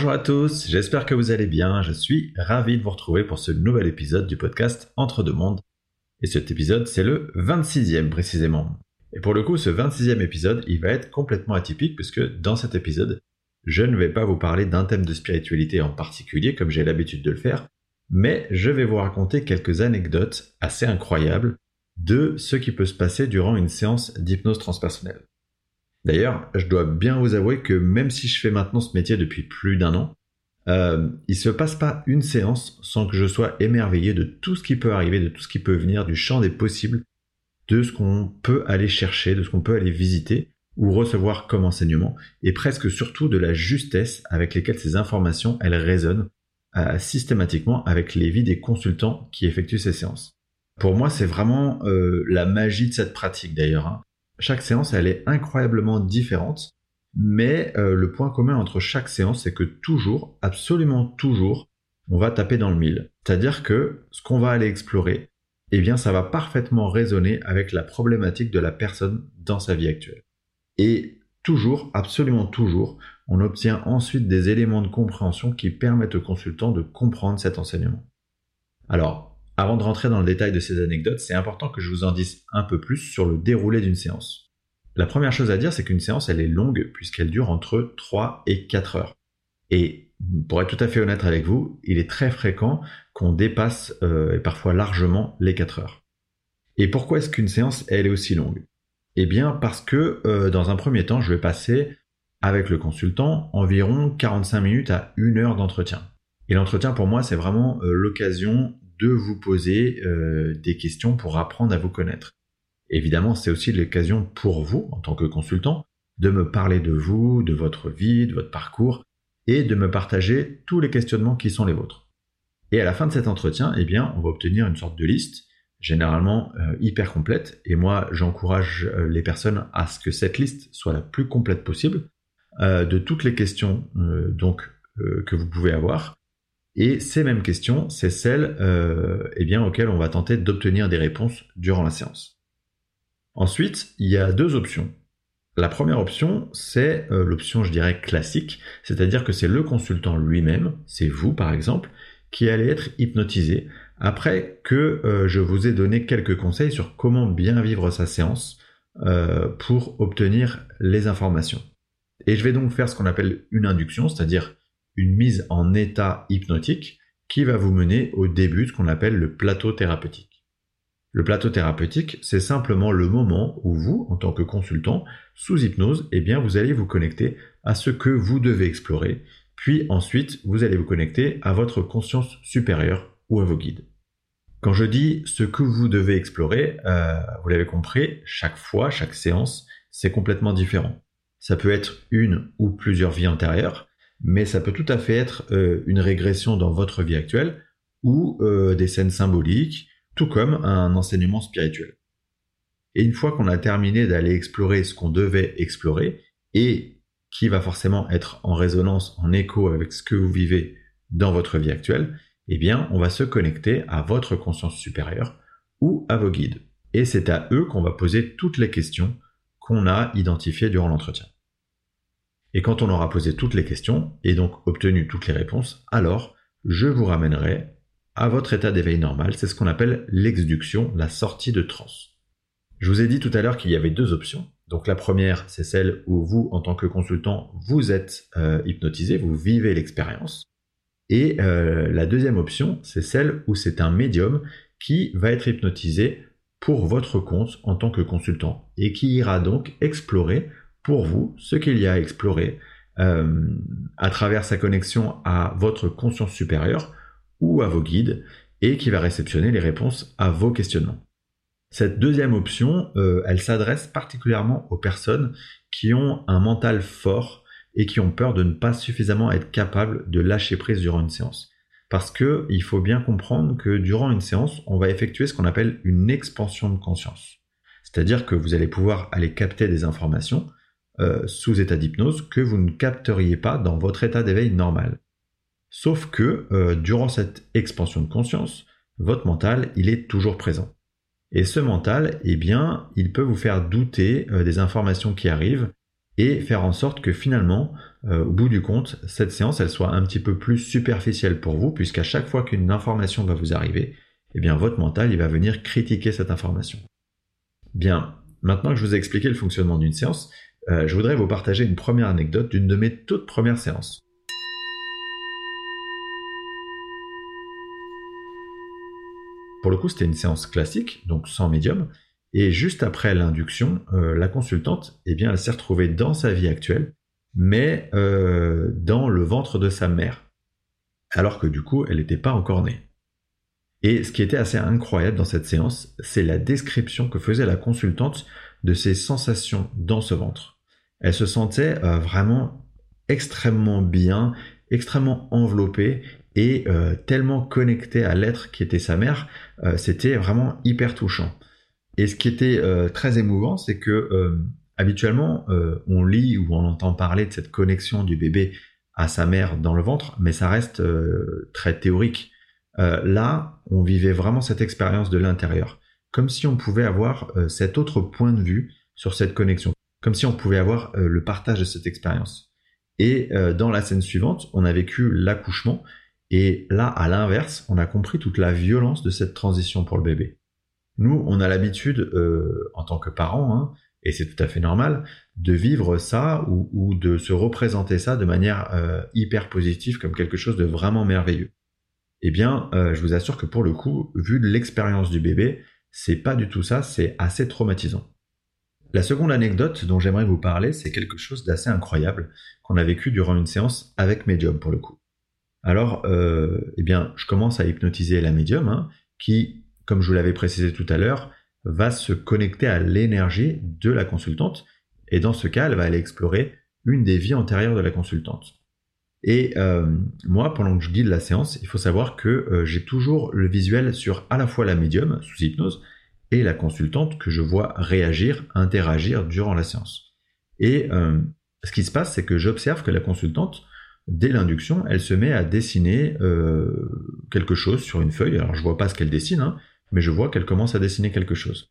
Bonjour à tous, j'espère que vous allez bien. Je suis ravi de vous retrouver pour ce nouvel épisode du podcast Entre deux mondes. Et cet épisode, c'est le 26e précisément. Et pour le coup, ce 26e épisode, il va être complètement atypique puisque dans cet épisode, je ne vais pas vous parler d'un thème de spiritualité en particulier comme j'ai l'habitude de le faire, mais je vais vous raconter quelques anecdotes assez incroyables de ce qui peut se passer durant une séance d'hypnose transpersonnelle. D'ailleurs, je dois bien vous avouer que même si je fais maintenant ce métier depuis plus d'un an, euh, il se passe pas une séance sans que je sois émerveillé de tout ce qui peut arriver, de tout ce qui peut venir, du champ des possibles, de ce qu'on peut aller chercher, de ce qu'on peut aller visiter ou recevoir comme enseignement, et presque surtout de la justesse avec lesquelles ces informations elles résonnent euh, systématiquement avec les vies des consultants qui effectuent ces séances. Pour moi, c'est vraiment euh, la magie de cette pratique d'ailleurs. Hein. Chaque séance, elle est incroyablement différente, mais euh, le point commun entre chaque séance, c'est que toujours, absolument toujours, on va taper dans le mille. C'est-à-dire que ce qu'on va aller explorer, eh bien, ça va parfaitement résonner avec la problématique de la personne dans sa vie actuelle. Et toujours, absolument toujours, on obtient ensuite des éléments de compréhension qui permettent au consultant de comprendre cet enseignement. Alors, avant de rentrer dans le détail de ces anecdotes, c'est important que je vous en dise un peu plus sur le déroulé d'une séance. La première chose à dire, c'est qu'une séance, elle est longue puisqu'elle dure entre 3 et 4 heures. Et pour être tout à fait honnête avec vous, il est très fréquent qu'on dépasse euh, et parfois largement les 4 heures. Et pourquoi est-ce qu'une séance, elle est aussi longue? Eh bien parce que euh, dans un premier temps, je vais passer avec le consultant environ 45 minutes à 1 heure d'entretien. Et l'entretien pour moi, c'est vraiment euh, l'occasion de vous poser euh, des questions pour apprendre à vous connaître. Évidemment, c'est aussi l'occasion pour vous, en tant que consultant, de me parler de vous, de votre vie, de votre parcours, et de me partager tous les questionnements qui sont les vôtres. Et à la fin de cet entretien, eh bien, on va obtenir une sorte de liste, généralement euh, hyper complète, et moi, j'encourage euh, les personnes à ce que cette liste soit la plus complète possible, de toutes les questions donc que vous pouvez avoir, et ces mêmes questions, c'est celles euh, eh auxquelles on va tenter d'obtenir des réponses durant la séance. Ensuite, il y a deux options. La première option, c'est euh, l'option, je dirais, classique, c'est-à-dire que c'est le consultant lui-même, c'est vous par exemple, qui allez être hypnotisé après que euh, je vous ai donné quelques conseils sur comment bien vivre sa séance pour obtenir les informations. Et je vais donc faire ce qu'on appelle une induction, c'est-à-dire une mise en état hypnotique qui va vous mener au début de ce qu'on appelle le plateau thérapeutique. Le plateau thérapeutique, c'est simplement le moment où vous, en tant que consultant, sous hypnose, eh bien, vous allez vous connecter à ce que vous devez explorer, puis ensuite, vous allez vous connecter à votre conscience supérieure ou à vos guides. Quand je dis ce que vous devez explorer, euh, vous l'avez compris, chaque fois, chaque séance, c'est complètement différent. Ça peut être une ou plusieurs vies antérieures, mais ça peut tout à fait être euh, une régression dans votre vie actuelle ou euh, des scènes symboliques, tout comme un enseignement spirituel. Et une fois qu'on a terminé d'aller explorer ce qu'on devait explorer, et qui va forcément être en résonance, en écho avec ce que vous vivez dans votre vie actuelle, eh bien, on va se connecter à votre conscience supérieure ou à vos guides. Et c'est à eux qu'on va poser toutes les questions qu'on a identifiées durant l'entretien. Et quand on aura posé toutes les questions et donc obtenu toutes les réponses, alors je vous ramènerai à votre état d'éveil normal. C'est ce qu'on appelle l'exduction, la sortie de transe. Je vous ai dit tout à l'heure qu'il y avait deux options. Donc la première, c'est celle où vous, en tant que consultant, vous êtes euh, hypnotisé, vous vivez l'expérience. Et euh, la deuxième option, c'est celle où c'est un médium qui va être hypnotisé pour votre compte en tant que consultant et qui ira donc explorer pour vous ce qu'il y a à explorer euh, à travers sa connexion à votre conscience supérieure ou à vos guides et qui va réceptionner les réponses à vos questionnements. Cette deuxième option, euh, elle s'adresse particulièrement aux personnes qui ont un mental fort et qui ont peur de ne pas suffisamment être capables de lâcher prise durant une séance. Parce que il faut bien comprendre que durant une séance, on va effectuer ce qu'on appelle une expansion de conscience. C'est-à-dire que vous allez pouvoir aller capter des informations euh, sous état d'hypnose que vous ne capteriez pas dans votre état d'éveil normal. Sauf que euh, durant cette expansion de conscience, votre mental, il est toujours présent. Et ce mental, eh bien, il peut vous faire douter euh, des informations qui arrivent et faire en sorte que finalement, au bout du compte, cette séance, elle soit un petit peu plus superficielle pour vous, puisqu'à chaque fois qu'une information va vous arriver, eh bien votre mental, il va venir critiquer cette information. Bien, maintenant que je vous ai expliqué le fonctionnement d'une séance, euh, je voudrais vous partager une première anecdote d'une de mes toutes premières séances. Pour le coup, c'était une séance classique, donc sans médium, et juste après l'induction, euh, la consultante, eh bien, elle s'est retrouvée dans sa vie actuelle, mais euh, dans le ventre de sa mère, alors que du coup, elle n'était pas encore née. Et ce qui était assez incroyable dans cette séance, c'est la description que faisait la consultante de ses sensations dans ce ventre. Elle se sentait euh, vraiment extrêmement bien, extrêmement enveloppée et euh, tellement connectée à l'être qui était sa mère, euh, c'était vraiment hyper touchant. Et ce qui était très émouvant, c'est que habituellement, on lit ou on entend parler de cette connexion du bébé à sa mère dans le ventre, mais ça reste très théorique. là, on vivait vraiment cette expérience de l'intérieur comme si on pouvait avoir euh, cet autre point de vue sur cette connexion, comme si on pouvait avoir euh, le partage de cette expérience. Et euh, dans la scène suivante, on a vécu l'accouchement, et là, à l'inverse, on a compris toute la violence de cette transition pour le bébé. Nous, on a l'habitude, en tant que parents, hein, et c'est tout à fait normal, de vivre ça ou, de se représenter ça de manière hyper positive comme quelque chose de vraiment merveilleux. Eh bien, je vous assure que pour le coup, vu l'expérience du bébé, c'est pas du tout ça, c'est assez traumatisant. La seconde anecdote dont j'aimerais vous parler, c'est quelque chose d'assez incroyable qu'on a vécu durant une séance avec Medium pour le coup. Alors, euh, eh bien, je commence à hypnotiser la médium, hein, qui, comme je vous l'avais précisé tout à l'heure, va se connecter à l'énergie de la consultante, et dans ce cas, elle va aller explorer une des vies antérieures de la consultante. Et euh, moi, pendant que je guide la séance, il faut savoir que euh, j'ai toujours le visuel sur à la fois la médium sous hypnose et la consultante que je vois réagir, interagir durant la séance. Et euh, ce qui se passe, c'est que j'observe que la consultante, dès l'induction, elle se met à dessiner quelque chose sur une feuille. Alors je vois pas ce qu'elle dessine, hein, mais je vois qu'elle commence à dessiner quelque chose.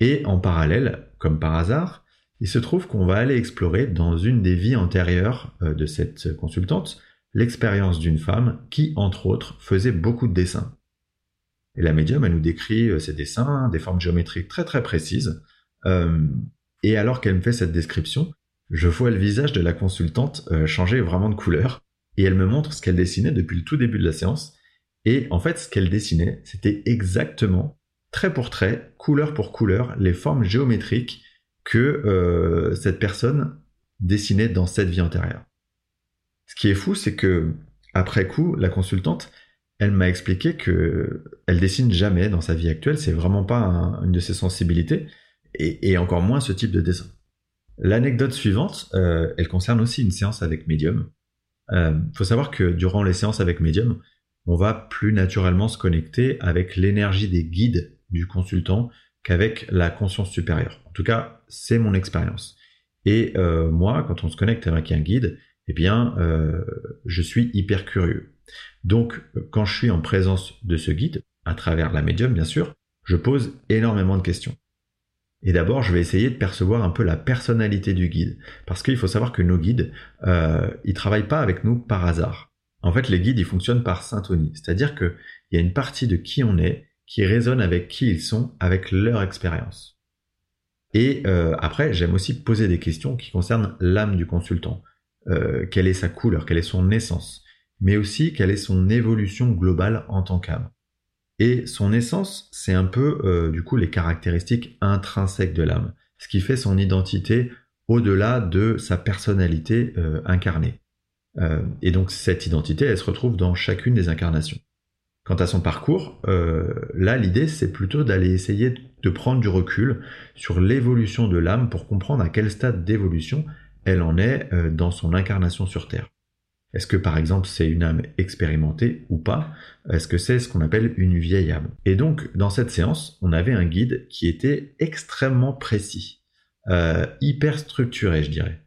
Et en parallèle, comme par hasard, il se trouve qu'on va aller explorer dans une des vies antérieures euh, de cette consultante l'expérience d'une femme qui, entre autres, faisait beaucoup de dessins. Et la médium, elle nous décrit euh, ces dessins, des formes géométriques très très précises. Euh, et alors qu'elle me fait cette description, je vois le visage de la consultante changer vraiment de couleur. Et elle me montre ce qu'elle dessinait depuis le tout début de la séance. Et en fait, ce qu'elle dessinait, c'était exactement, trait pour trait, couleur pour couleur, les formes géométriques que euh, cette personne dessinait dans cette vie antérieure. Ce qui est fou, c'est que après coup, la consultante, elle m'a expliqué que elle dessine jamais dans sa vie actuelle. C'est vraiment pas une de ses sensibilités, et, encore moins ce type de dessin. L'anecdote suivante, euh, elle concerne aussi une séance avec médium. Il euh, faut savoir que durant les séances avec médium, on va plus naturellement se connecter avec l'énergie des guides du consultant qu'avec la conscience supérieure. En tout cas, c'est mon expérience. Et euh, moi, quand on se connecte avec un guide, eh bien, euh, je suis hyper curieux. Donc, quand je suis en présence de ce guide, à travers la médium, bien sûr, je pose énormément de questions. Et d'abord, je vais essayer de percevoir un peu la personnalité du guide, parce qu'il faut savoir que nos guides, euh, ils travaillent pas avec nous par hasard. En fait, les guides, ils fonctionnent par syntonie, c'est-à-dire qu'il y a une partie de qui on est qui résonnent avec qui ils sont, avec leur expérience. Et euh, après, j'aime aussi poser des questions qui concernent l'âme du consultant. Euh, quelle est sa couleur, quelle est son essence, mais aussi quelle est son évolution globale en tant qu'âme. Et son essence, c'est un peu euh, du coup les caractéristiques intrinsèques de l'âme, ce qui fait son identité au-delà de sa personnalité incarnée. et donc cette identité, elle se retrouve dans chacune des incarnations. Quant à son parcours, euh, là l'idée c'est plutôt d'aller essayer de prendre du recul sur l'évolution de l'âme pour comprendre à quel stade d'évolution elle en est euh, dans son incarnation sur Terre. Est-ce que par exemple c'est une âme expérimentée ou pas? Est-ce que c'est ce qu'on appelle une vieille âme? Et donc dans cette séance, on avait un guide qui était extrêmement précis, euh, hyper structuré je dirais.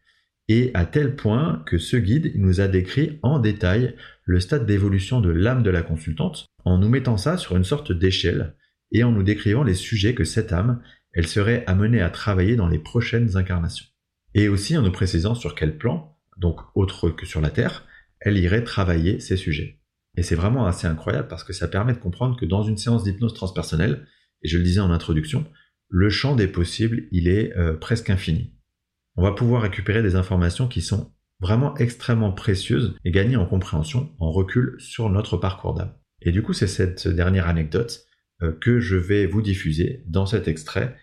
Et à tel point que ce guide nous a décrit en détail le stade d'évolution de l'âme de la consultante en nous mettant ça sur une sorte d'échelle et en nous décrivant les sujets que cette âme, elle serait amenée à travailler dans les prochaines incarnations. et aussi en nous précisant sur quel plan, donc autre que sur la Terre, elle irait travailler ces sujets. Et c'est vraiment assez incroyable parce que ça permet de comprendre que dans une séance d'hypnose transpersonnelle, et je le disais en introduction, le champ des possibles, il est euh, presque infini. On va pouvoir récupérer des informations qui sont vraiment extrêmement précieuses et gagner en compréhension, en recul sur notre parcours d'âme. Et du coup, c'est cette dernière anecdote euh, que je vais vous diffuser dans cet extrait.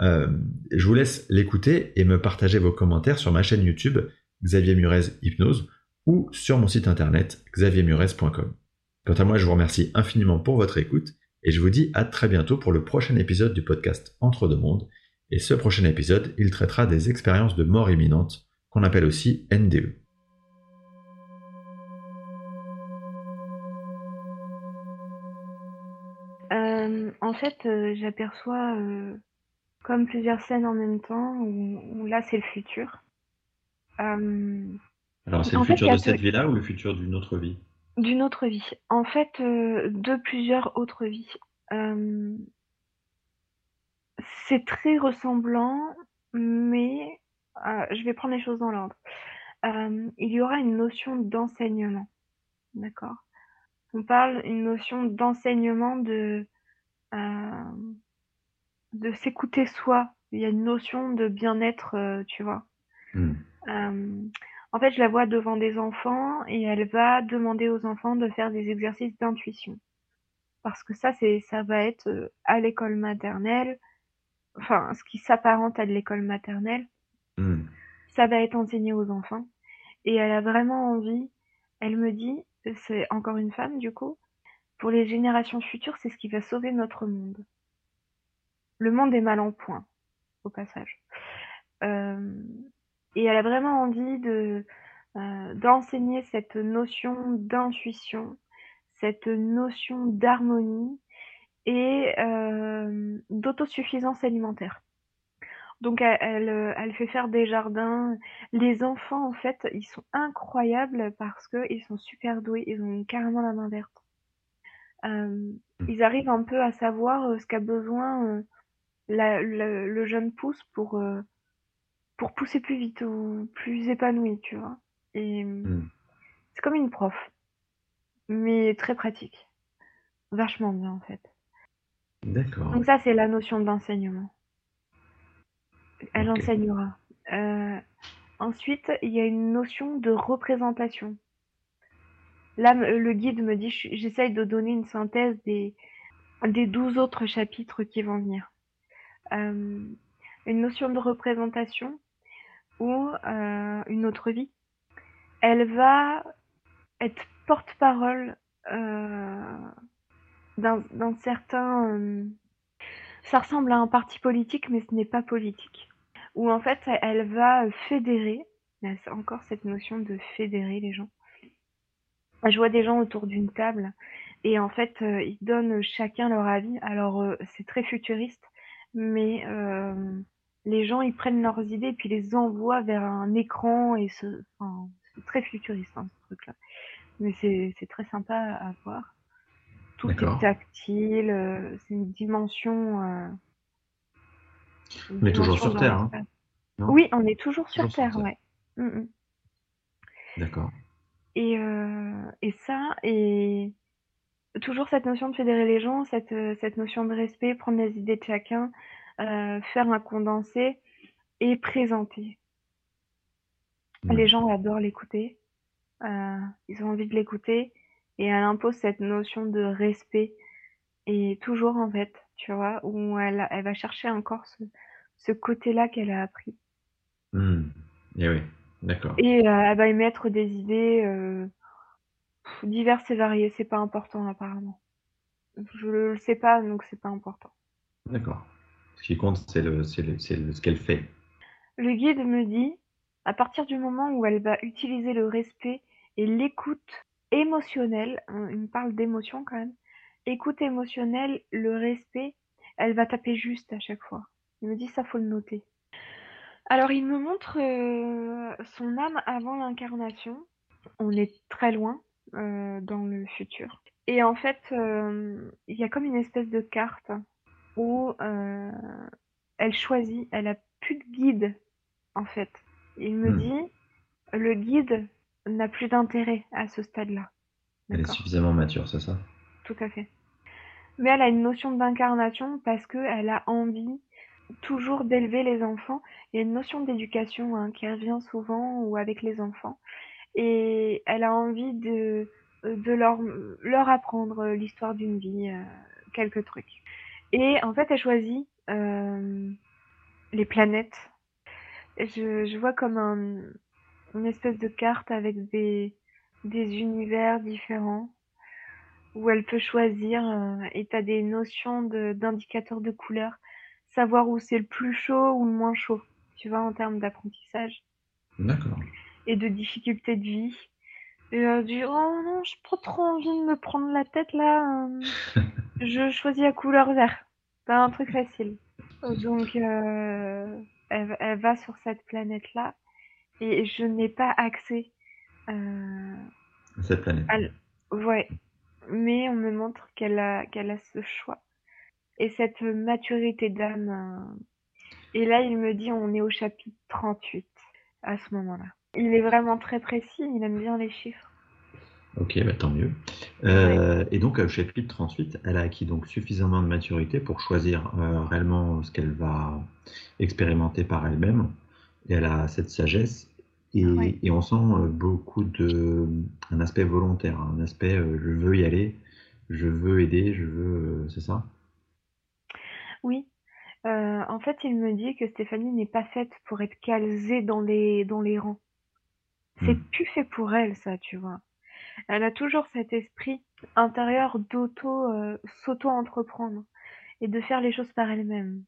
Euh, je vous laisse l'écouter et me partager vos commentaires sur ma chaîne YouTube Xavier Murez Hypnose ou sur mon site internet xaviermurez.com. Quant à moi, je vous remercie infiniment pour votre écoute et je vous dis à très bientôt pour le prochain épisode du podcast Entre deux mondes. Et ce prochain épisode, il traitera des expériences de mort imminente qu'on appelle aussi NDE. Euh, en fait, euh, j'aperçois euh, comme plusieurs scènes en même temps où, là c'est le futur. Alors c'est le futur de cette vie-là ou le futur d'une autre vie? D'une autre vie. En fait, de plusieurs autres vies. c'est très ressemblant, mais je vais prendre les choses dans l'ordre. il y aura une notion d'enseignement. D'accord? On parle une notion d'enseignement de euh, de s'écouter soi. Il y a une notion de bien-être, euh, tu vois. Hmm. Euh, en fait, je la vois devant des enfants et elle va demander aux enfants de faire des exercices d'intuition. Parce que ça, c'est, ça va être à l'école maternelle, enfin, ce qui s'apparente à l'école maternelle, hmm. ça va être enseigné aux enfants. Et elle a vraiment envie, elle me dit, c'est encore une femme du coup, pour les générations futures, c'est ce qui va sauver notre monde. Le monde est mal en point, au passage. Euh, et elle a vraiment envie euh, d'enseigner cette notion d'intuition, cette notion d'harmonie et euh, d'autosuffisance alimentaire. Donc elle, elle, fait faire des jardins. Les enfants, en fait, ils sont incroyables parce qu'ils sont super doués. Ils ont carrément la main verte. Euh, mmh. ils arrivent un peu à savoir euh, ce qu'a besoin euh, le jeune pousse pour pour pousser plus vite ou plus épanoui, tu vois. Et mmh. c'est comme une prof, mais très pratique, vachement bien en fait. D'accord. Donc ça c'est la notion d'enseignement. Elle enseignera. ensuite, il y a une notion de représentation. Là, le guide me dit, j'essaye de donner une synthèse des, des 12 autres chapitres qui vont venir. Euh, une notion de représentation ou euh, une autre vie. Elle va être porte-parole euh, d'un certain... ça ressemble à un parti politique, mais ce n'est pas politique. Où en fait, elle va fédérer, encore cette notion de fédérer les gens, je vois des gens autour d'une table et en fait, euh, ils donnent chacun leur avis. Alors, euh, c'est très futuriste, mais euh, les gens, ils prennent leurs idées et puis les envoient vers un écran et ce, enfin, c'est très futuriste hein, ce truc-là. Mais c'est, c'est très sympa à voir. Tout est tactile, c'est une dimension. On est toujours sur Terre, hein Oui, on est toujours sur Terre, ouais. Mm, mm. D'accord. Et, euh, et ça, et toujours cette notion de fédérer les gens, cette, euh, cette notion de respect, prendre les idées de chacun, euh, faire un condensé et présenter. Les gens adorent l'écouter, euh, ils ont envie de l'écouter et elle impose cette notion de respect et toujours en fait, tu vois, où elle, elle va chercher encore ce, ce côté-là qu'elle a appris. Mmh. Et oui. D'accord. Et euh, elle va émettre des idées euh, diverses et variées. C'est pas important apparemment. Je le sais pas, donc c'est pas important. D'accord. Ce qui compte, c'est le, c'est le, ce qu'elle fait. Le guide me dit, à partir du moment où elle va utiliser le respect et l'écoute émotionnelle, hein, il me parle d'émotion quand même, écoute émotionnelle, le respect, elle va taper juste à chaque fois. Il me dit ça faut le noter. Alors il me montre, euh, son âme avant l'incarnation. On est très loin, euh, dans le futur et en fait, euh, il y a comme une espèce de carte où, elle choisit, elle a plus de guide, en fait. Il me Hmm. dit, le guide n'a plus d'intérêt à ce stade-là. Elle est suffisamment mature, c'est ça? Tout à fait. Mais elle a une notion d'incarnation parce qu'elle a envie toujours d'élever les enfants. Il y a une notion d'éducation hein, qui revient souvent ou avec les enfants. Et elle a envie de, de leur, leur apprendre l'histoire d'une vie, euh, quelques trucs. Et en fait, elle choisit euh, les planètes. Je, je vois comme un, une espèce de carte avec des, des univers différents où elle peut choisir euh, et tu as des notions d'indicateurs de, couleurs, savoir où c'est le plus chaud ou le moins chaud, tu vois, en termes d'apprentissage D'accord. et de difficulté de vie. Et elle dit, oh non, j'ai pas trop envie de me prendre la tête là, euh, je choisis la couleur vert. C'est un truc facile. Donc, euh, elle, elle va sur cette planète-là et je n'ai pas accès euh, Cette planète. à Ouais, mais on me montre qu'elle a, qu'elle a ce choix et cette maturité d'âme. euh. Et là, il me dit, on est au chapitre 38 à ce moment-là. Il est vraiment très précis, il aime bien les chiffres. Ok, bah, tant mieux. Euh, Et donc, au chapitre 38, elle a acquis donc suffisamment de maturité pour choisir euh, réellement ce qu'elle va expérimenter par elle-même. Et elle a cette sagesse. Et, on sent euh, beaucoup de un aspect volontaire, un aspect euh, je veux y aller, je veux aider, je veux, euh, c'est ça? Oui, euh, en fait, il me dit que Stéphanie n'est pas faite pour être calzée dans les, dans les rangs. C'est Hmm. plus fait pour elle, ça, tu vois. Elle a toujours cet esprit intérieur d'auto, euh, s'auto-entreprendre et de faire les choses par elle-même.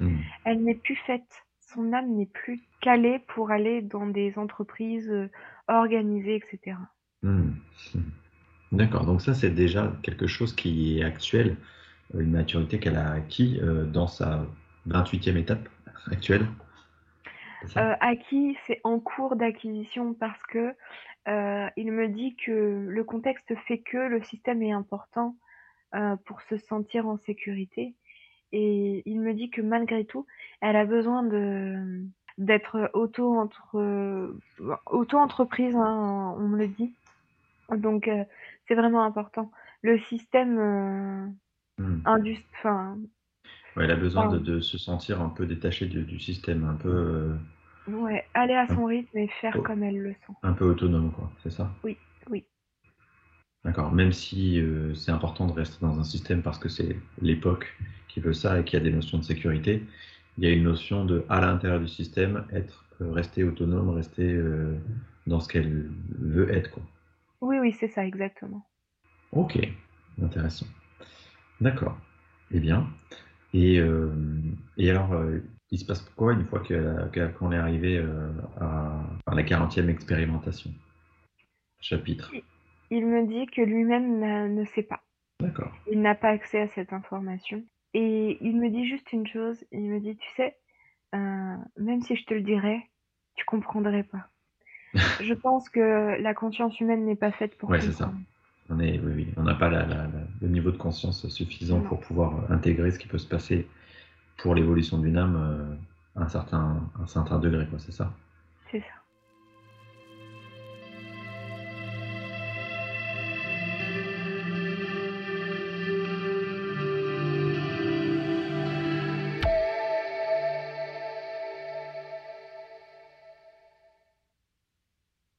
Hmm. Elle n'est plus faite, son âme n'est plus calée pour aller dans des entreprises euh, organisées, etc. Hmm. D'accord, donc ça c'est déjà quelque chose qui est actuel, euh, une maturité qu'elle a acquis euh, dans sa 28e étape actuelle. Euh, acquis, c'est en cours d'acquisition parce que euh, il me dit que le contexte fait que le système est important pour se sentir en sécurité. Et il me dit que malgré tout, elle a besoin de d'être auto entre auto entreprise, hein, on me le dit. Donc euh, c'est vraiment important. Le système euh, Hmm. indus, enfin Ouais, elle a besoin de, se sentir un peu détachée du, du système, un peu, euh, ouais, aller à son rythme et faire oh, comme elle le sent. un peu autonome, quoi, c'est ça? Oui, oui, D'accord, même si euh, c'est important de rester dans un système parce que c'est l'époque qui veut ça et qu'il y a des notions de sécurité, il y a une notion de, à l'intérieur du système, être, euh, rester autonome, rester euh, dans ce qu'elle veut être, quoi. oui, oui, c'est ça exactement. Ok, intéressant. D'accord. Eh bien. Et, et alors, il se passe quoi une fois qu'on est arrivé à, à la 40e expérimentation? Chapitre. Il me dit que lui-même ne sait pas. D'accord. Il n'a pas accès à cette information. Et il me dit juste une chose, il me dit, tu sais, euh, même si je te le dirais, tu comprendrais pas. Je pense que la conscience humaine n'est pas faite pour Ouais, c'est ça. On est, oui, oui, on n'a pas la- la- la- le niveau de conscience suffisant Non, pour pouvoir intégrer ce qui peut se passer pour l'évolution d'une âme euh, à un certain, un certain degré, quoi, c'est ça? c'est ça.